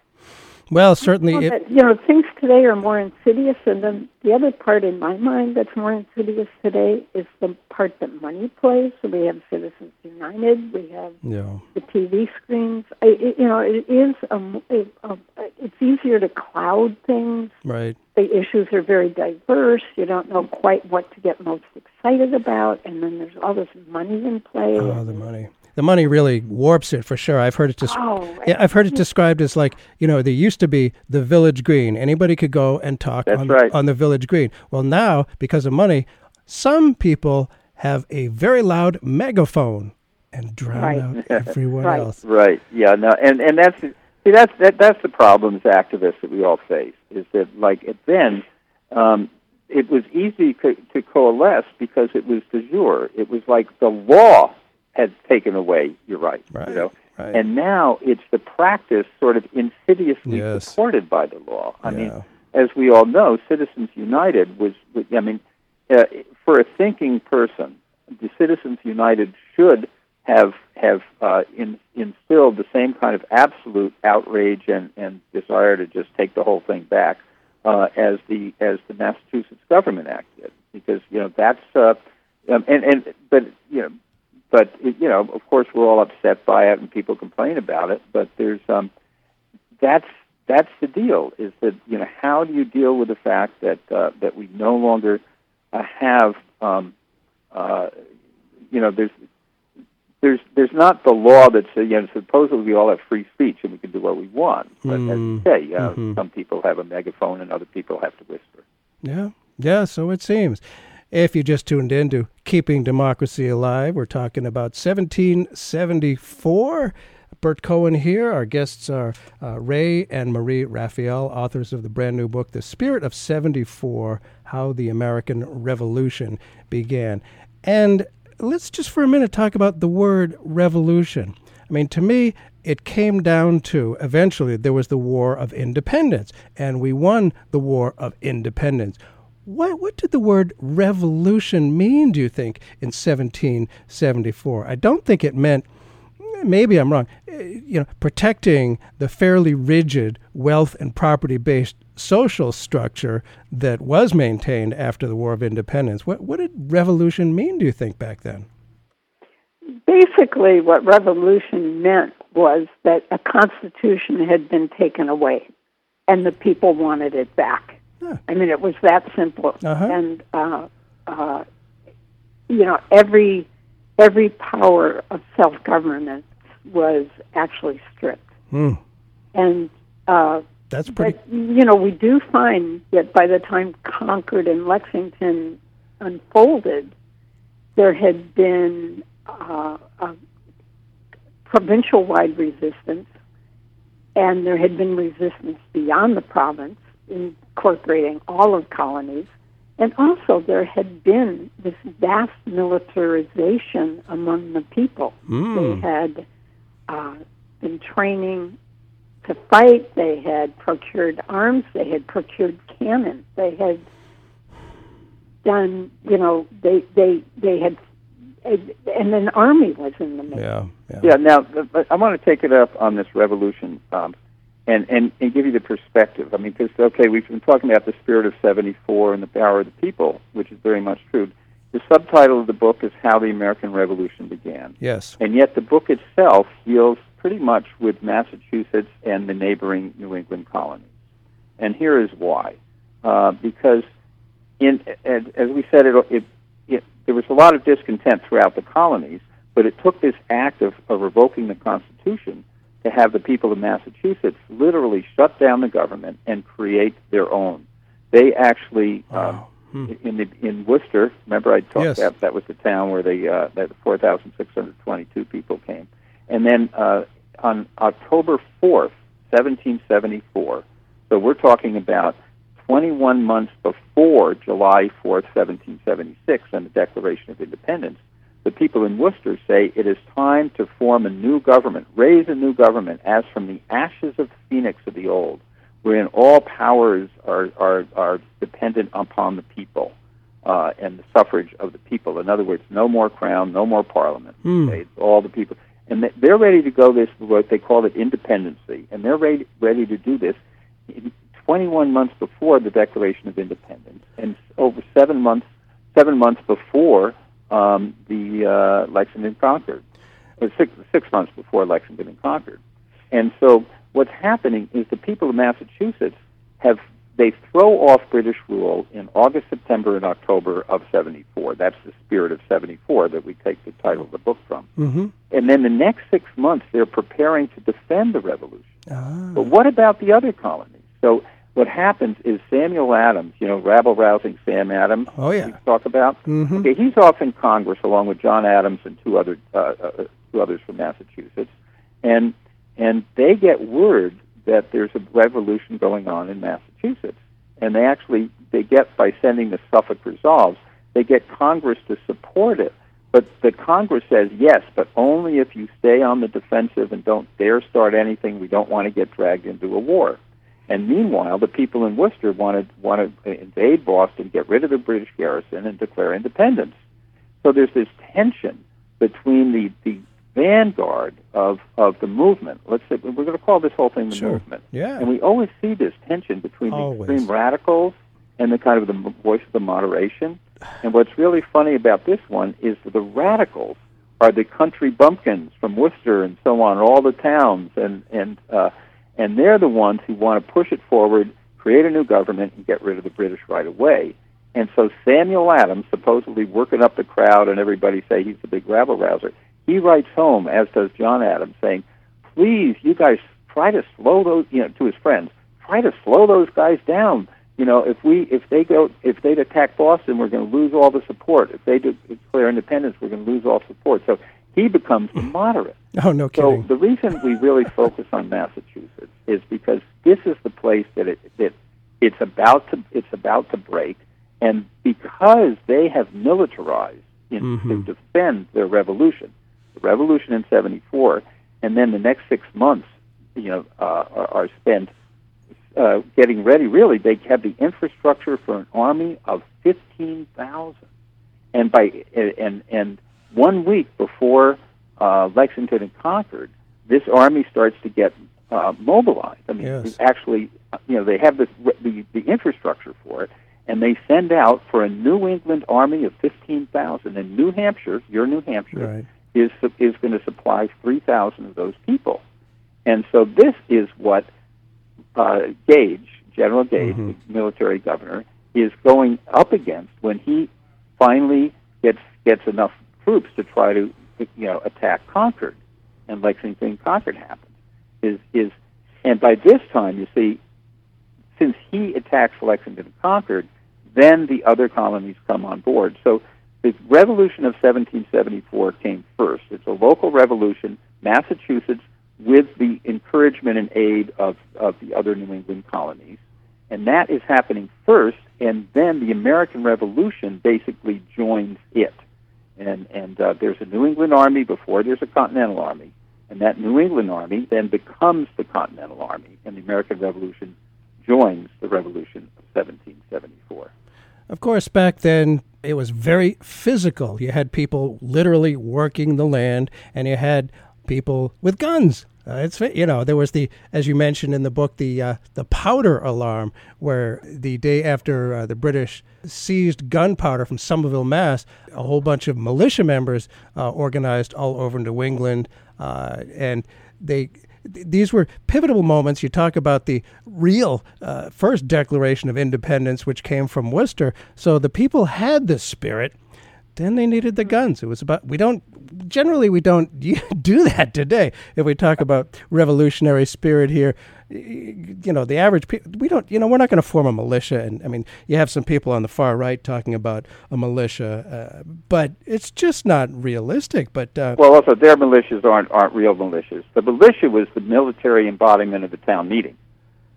Well, certainly, Well, it, you know, things today are more insidious, and then the other part in my mind that's more insidious today is the part that money plays. So we have Citizens United, we have yeah. the TV screens. I, it, you know, it is um, a, a, a, it's easier to cloud things. Right. The issues are very diverse. You don't know quite what to get most excited about, and then there's all this money in play. Oh, the money. The money really warps it for sure. I've heard it des- Oh, yeah, I've heard it described as like, you know, there used to be the village green. Anybody could go and talk on, right. on the village green. Well, now, because of money, some people have a very loud megaphone and drown Right. out everyone Right. else. Right. Yeah. No. And and that's see that's that, that's the problem as activists that we all face is that like then um, it was easy co- to coalesce because it was de jure. It was like the law had taken away your right. Right, You know. right. And now it's the practice sort of insidiously Yes. supported by the law. I Yeah. mean, as we all know, Citizens United was, was I mean, uh, for a thinking person, the Citizens United should have have uh, in, instilled the same kind of absolute outrage and, and desire to just take the whole thing back uh, as the as the Massachusetts Government Act did, because you know that's uh, um, and and but you know but it, you know of course we're all upset by it and people complain about it, but there's um, that's that's the deal is that you know how do you deal with the fact that uh, that we no longer uh, have um, uh, you know there's there's there's not the law that says you know supposedly we all have free speech and we can do what we want but as you Mm. say uh, Mhm. some people have a megaphone and other people have to whisper Yeah, yeah, so it seems. If you just tuned in to Keeping Democracy Alive, we're talking about 1774. Burt Cohen here. Our guests are uh, Ray and Marie Raphael, authors of the brand new book, The Spirit of 74 How the American Revolution Began. And let's just for a minute talk about the word revolution. I mean, to me, it came down to eventually there was the War of Independence, and we won the War of Independence. What what did the word revolution mean? Do you think in 1774? I don't think it meant. Maybe I'm wrong. eh, You know, protecting the fairly rigid wealth and property-based social structure that was maintained after the War of Independence. What what did revolution mean? Do you think back then? Basically, what revolution meant was that a constitution had been taken away, and the people wanted it back. I mean, it was that simple. Uh-huh. And uh, uh, you know, every every power of self government was actually stripped. Hmm. And uh, That's pretty. but, you know, we do find that by the time Concord and Lexington unfolded, there had been uh, a provincial wide resistance, and there had been resistance beyond the province, incorporating all of colonies. And also, there had been this vast militarization among the people. Mm. They had uh, been training to fight. They had procured arms. They had procured cannon. They had done, you know, they they they had and an army was in the making. Yeah, yeah. Yeah. Now, but I want to take it up on this revolution, um, and and and give you the perspective. I mean, because okay, we've been talking about the spirit of '74 and the power of the people, which is very much true. The subtitle of the book is "How the American Revolution Began," Yes. and yet the book itself deals pretty much with Massachusetts and the neighboring New England colonies. And here is why: uh, because in as, as we said, it, it, it there was a lot of discontent throughout the colonies, but it took this act of, of revoking the Constitution to have the people of Massachusetts literally shut down the government and create their own. They actually, um, in the in Worcester, remember I talked Yes. about that was the town where they uh, that 4,622 people came, and then uh, on October 4th, 1774. So we're talking about 21 months before July 4th, 1776, and the Declaration of Independence, the people in Worcester say it is time to form a new government, raise a new government as from the ashes of the phoenix of the old, wherein all powers are, are, are dependent upon the people uh, and the suffrage of the people. In other words, no more crown, no more parliament. Hmm. Okay, it's all the people. And they- they're ready to go this, what they call it independency, and they're ready, ready to do this 21 months before the Declaration of Independence, and over seven months, seven months before um, the uh, Lexington Concord, or six, six months before Lexington and Concord. And so, what's happening is the people of Massachusetts have they throw off British rule in August, September, and October of '74. That's the spirit of '74 that we take the title of the book from. Mm-hmm. And then the next six months, they're preparing to defend the revolution. Ah. But what about the other colonies? So what happens is Samuel Adams, you know, rabble rousing Sam Adams. Oh, yeah. We talk about. Mhm. Okay, he's off in Congress along with John Adams and two other uh, uh, two others from Massachusetts, and and they get word that there's a revolution going on in Massachusetts, and they actually they get by sending the Suffolk Resolves, they get Congress to support it. But the Congress says yes, but only if you stay on the defensive and don't dare start anything. We don't want to get dragged into a war. And meanwhile, the people in Worcester wanted want to invade Boston, get rid of the British garrison, and declare independence. So there's this tension between the the vanguard of of the movement. Let's say we're going to call this whole thing the Sure. movement. Yeah. And we always see this tension between the Always. extreme radicals and the kind of the voice of the moderation. And what's really funny about this one is that the radicals are the country bumpkins from Worcester and so on, all the towns, and and uh, and they're the ones who want to push it forward, create a new government, and get rid of the British right away. And so Samuel Adams, supposedly working up the crowd, and everybody say he's the big rabble rouser. He writes home, as does John Adams, saying, "Please, you guys try to slow those, you know, to his friends, try to slow those guys down. You know, if we, if they go, if they attack Boston, we're going to lose all the support. If they declare independence, we're going to lose all support." So he becomes the moderate. Oh, no So the reason we really focus on Massachusetts is because this is the place that it that it's about to it's about to break, and because they have militarized in, Mhm. to defend their revolution, the revolution in '74, and then the next six months, you know, uh, are, are spent uh, getting ready. Really, they have the infrastructure for an army of fifteen thousand, and by and and one week before uh, Lexington and Concord, this army starts to get uh, mobilized. I mean, Yes. actually, you know, they have the, the the infrastructure for it, and they send out for a New England army of fifteen thousand. And New Hampshire, your New Hampshire, Right. is is going to supply three thousand of those people. And so this is what uh, Gage, General Gage, Mhm. the military governor, is going up against when he finally gets gets enough troops to try to you know attack Concord, and Lexington Concord happened. Is is and by this time you see, since he attacks Lexington Concord, then the other colonies come on board. So the revolution of 1774 came first. It's a local revolution, Massachusetts, with the encouragement and aid of, of the other New England colonies. And that is happening first, and then the American Revolution basically joins it. And, and uh, there's a New England army before there's a Continental army. And that New England army then becomes the Continental Army, and the American Revolution joins the Revolution of 1774. Of course, back then, it was very physical. You had people literally working the land, and you had people with guns. Uh, it's you know there was the as you mentioned in the book the uh, the powder alarm where the day after uh, the British seized gunpowder from Somerville, Mass, a whole bunch of militia members uh, organized all over New England, uh, and they these were pivotal moments. You talk about the real uh, first Declaration of Independence, which came from Worcester. So the people had this spirit. Then they needed the guns. It was about we don't generally we don't do that today. If we talk about revolutionary spirit here, you know, the average people we don't. You know, we're not going to form a militia. And I mean, you have some people on the far right talking about a militia, uh, but it's just not realistic. But uh, well, also their militias aren't aren't real militias. The militia was the military embodiment of the town meeting,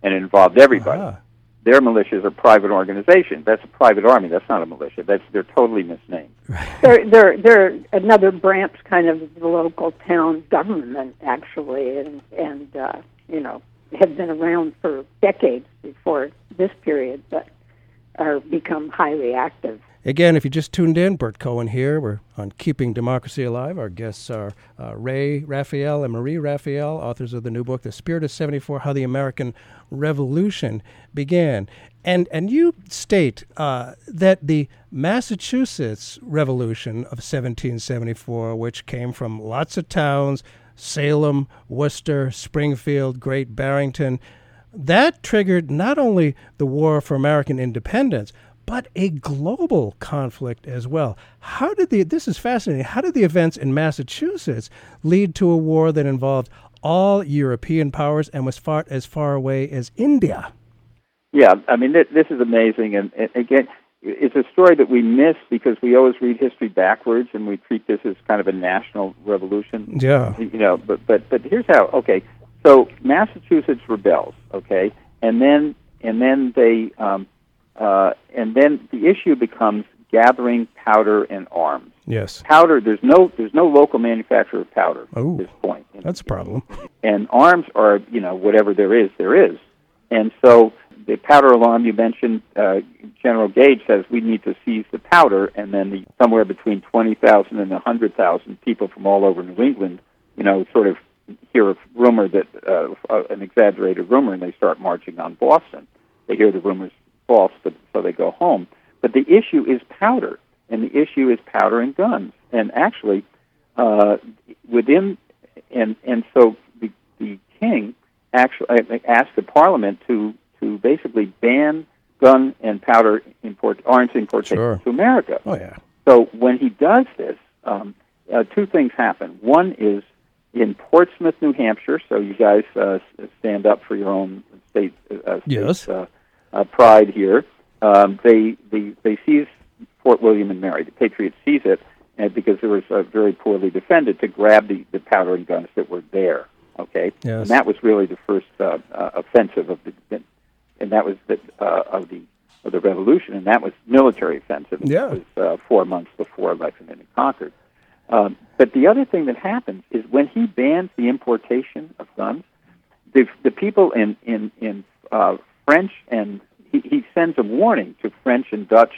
and it involved everybody. Uh-huh their militias are private organizations. That's a private army. That's not a militia. That's they're totally misnamed. they're they're they're another branch, kind of the local town government, actually, and and uh, you know have been around for decades before this period, but are become highly active. Again, if you just tuned in, Burt Cohen here. We're on Keeping Democracy Alive. Our guests are uh, Ray Raphael and Marie Raphael, authors of the new book, The Spirit of 74 How the American Revolution Began. And, and you state uh, that the Massachusetts Revolution of 1774, which came from lots of towns, Salem, Worcester, Springfield, Great Barrington, that triggered not only the War for American Independence, but a global conflict as well. How did the this is fascinating. How did the events in Massachusetts lead to a war that involved all European powers and was fought as far away as India? Yeah, I mean this, this is amazing, and, and again, it's a story that we miss because we always read history backwards and we treat this as kind of a national revolution. Yeah, you know, but but but here's how. Okay, so Massachusetts rebels. Okay, and then and then they um, uh, and then the issue becomes gathering powder and arms. Yes. Powder. There's no there's no local manufacturer of powder Ooh, at this point. That's a problem. And arms are you know whatever there is there is, and so the powder alarm you mentioned, uh, General Gage says we need to seize the powder, and then the, somewhere between twenty thousand and a hundred thousand people from all over New England, you know, sort of hear a rumor that uh, an exaggerated rumor, and they start marching on Boston. They hear the rumors false, but, so they go home. But the issue is powder, and the issue is powder and guns. And actually, uh, within and and so the the king actually uh, asked the parliament to to basically ban gun and powder import arms importation sure. to America. Oh yeah. So when he does this, um, uh, two things happen. One is in Portsmouth, New Hampshire. So you guys uh, stand up for your own state. Uh, state yes. Uh, uh, pride here. Um, they, they they seize Fort William and Mary. The Patriots seize it and because it was uh, very poorly defended to grab the, the powder and guns that were there. Okay, yes. and that was really the first uh, uh, offensive of the, and that was the uh, of the of the revolution, and that was military offensive. Yeah, it was uh, four months before Lexington and Concord. Um, but the other thing that happens is when he bans the importation of guns, the the people in in in uh, French and he, he sends a warning to French and Dutch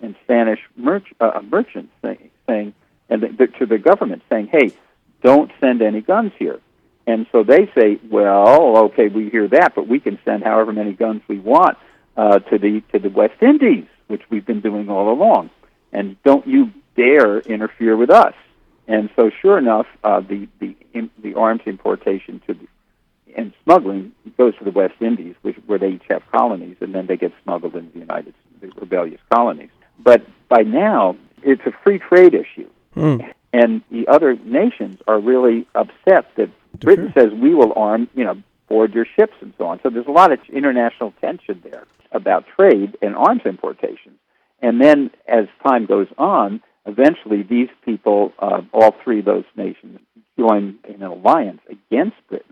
and Spanish merch, uh, merchants saying, saying and the, to the government saying, "Hey, don't send any guns here." And so they say, "Well, okay, we hear that, but we can send however many guns we want uh, to the to the West Indies, which we've been doing all along. And don't you dare interfere with us." And so, sure enough, uh, the the in, the arms importation to the and smuggling goes to the West Indies, which, where they each have colonies, and then they get smuggled into the United the rebellious colonies. But by now, it's a free trade issue, mm. and the other nations are really upset that Britain says we will arm, you know, board your ships and so on. So there's a lot of international tension there about trade and arms importation. And then, as time goes on, eventually these people, uh, all three of those nations, join in an alliance against Britain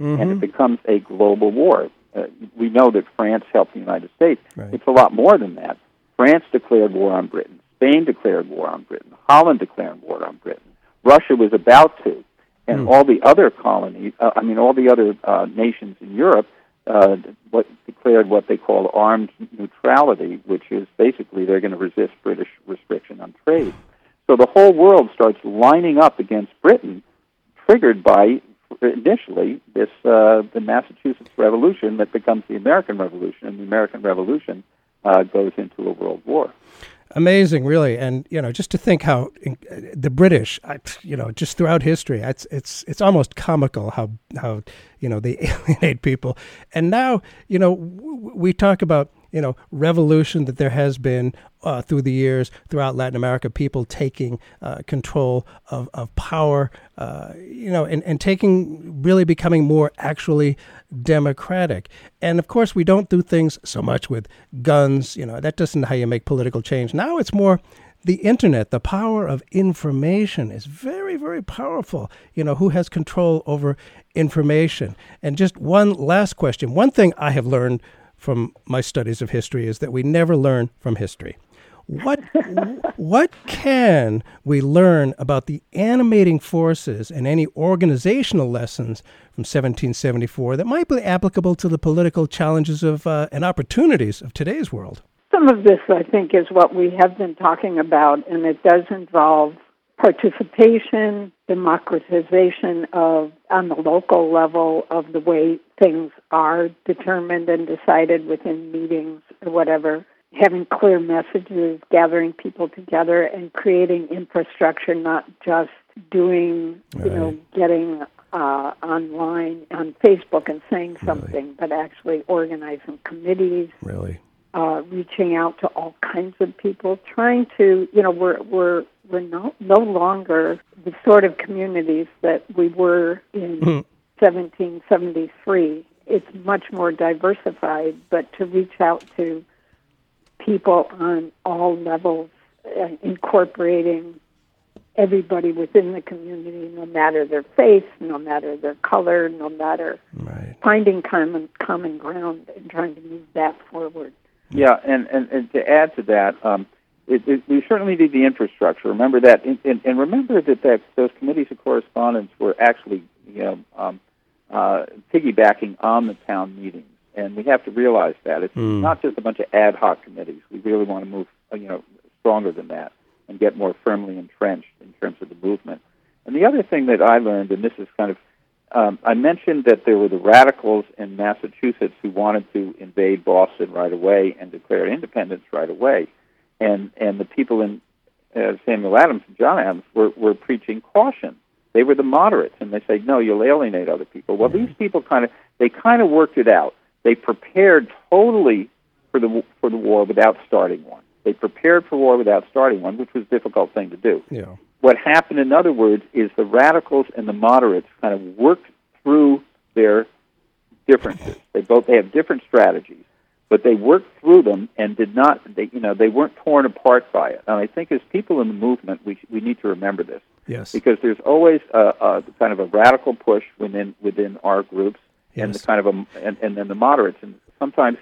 mm-hmm. and it becomes a global war. Uh, we know that France helped the United States. Right. It's a lot more than that. France declared war on Britain. Spain declared war on Britain. Holland declared war on Britain. Russia was about to, and Mm. all the other colonies. Uh, I mean, all the other uh, nations in Europe uh, what declared what they call armed neutrality, which is basically they're going to resist British restriction on trade. So the whole world starts lining up against Britain, triggered by initially this uh, the Massachusetts Revolution that becomes the American Revolution, and the American Revolution uh, goes into a world war. Amazing, really, and you know, just to think how uh, the British, I, you know, just throughout history, it's it's it's almost comical how how you know they alienate people, and now you know w- we talk about you know revolution that there has been uh, through the years throughout Latin America, people taking uh, control of, of power, uh, you know, and, and taking really becoming more actually democratic. And of course, we don't do things so much with guns, you know, that doesn't how you make political change. Now it's more the internet, the power of information is very, very powerful. You know, who has control over information? And just one last question. One thing I have learned from my studies of history is that we never learn from history. What what can we learn about the animating forces and any organizational lessons from 1774 that might be applicable to the political challenges of uh, and opportunities of today's world? Some of this, I think, is what we have been talking about, and it does involve participation, democratization of on the local level of the way things are determined and decided within meetings or whatever having clear messages gathering people together and creating infrastructure not just doing right. you know getting uh, online on facebook and saying something really? but actually organizing committees really uh, reaching out to all kinds of people, trying to, you know, we're we're we're no no longer the sort of communities that we were in mm-hmm. 1773. It's much more diversified, but to reach out to people on all levels, uh, incorporating everybody within the community, no matter their faith, no matter their color, no matter right. finding common common ground and trying to move that forward. Yeah, and, and, and to add to that, um, it, it, we certainly need the infrastructure. Remember that, and, and, and remember that, that those committees of correspondence were actually, you know, um, uh, piggybacking on the town meetings, and we have to realize that it's mm. not just a bunch of ad hoc committees. We really want to move, uh, you know, stronger than that and get more firmly entrenched in terms of the movement. And the other thing that I learned, and this is kind of um, I mentioned that there were the radicals in Massachusetts who wanted to invade Boston right away and declare independence right away, and and the people in uh, Samuel Adams and John Adams were were preaching caution. They were the moderates, and they said, "No, you'll alienate other people." Well, these people kind of they kind of worked it out. They prepared totally for the for the war without starting one. They prepared for war without starting one, which was a difficult thing to do. Yeah. What happened, in other words, is the radicals and the moderates kind of worked through their differences. They both they have different strategies, but they worked through them and did not. They you know they weren't torn apart by it. And I think as people in the movement, we we need to remember this. Yes. Because there's always a, a kind of a radical push within within our groups, yes. and the kind of a and, and then the moderates, and sometimes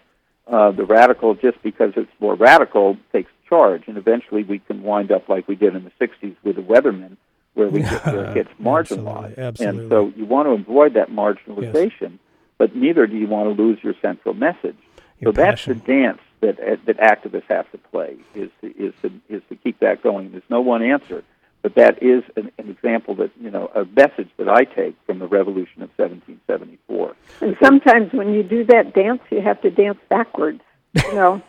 uh, the radical just because it's more radical takes charge, and eventually we can wind up like we did in the '60s with the Weathermen, where we get, where it gets marginalized. Absolutely. Absolutely. And so you want to avoid that marginalization, yes. but neither do you want to lose your central message. Your so passion. that's the dance that uh, that activists have to play is to, is to, is to keep that going. There's no one answer, but that is an, an example that you know a message that I take from the revolution of 1774. And sometimes when you do that dance, you have to dance backwards. You know,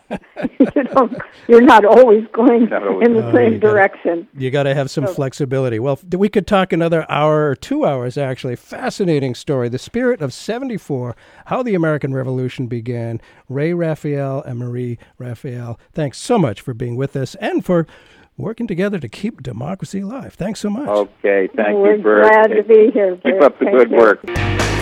you know, you're not always going Not always. in the Oh, same you gotta- direction. You got to have some So- flexibility. Well, we could talk another hour or two hours, actually. Fascinating story. The spirit of 74, how the American Revolution began. Ray Raphael and Marie Raphael, thanks so much for being with us and for working together to keep democracy alive. Thanks so much. Okay, thank We're you, Burt. glad to be here. Keep up the Thank good you. work.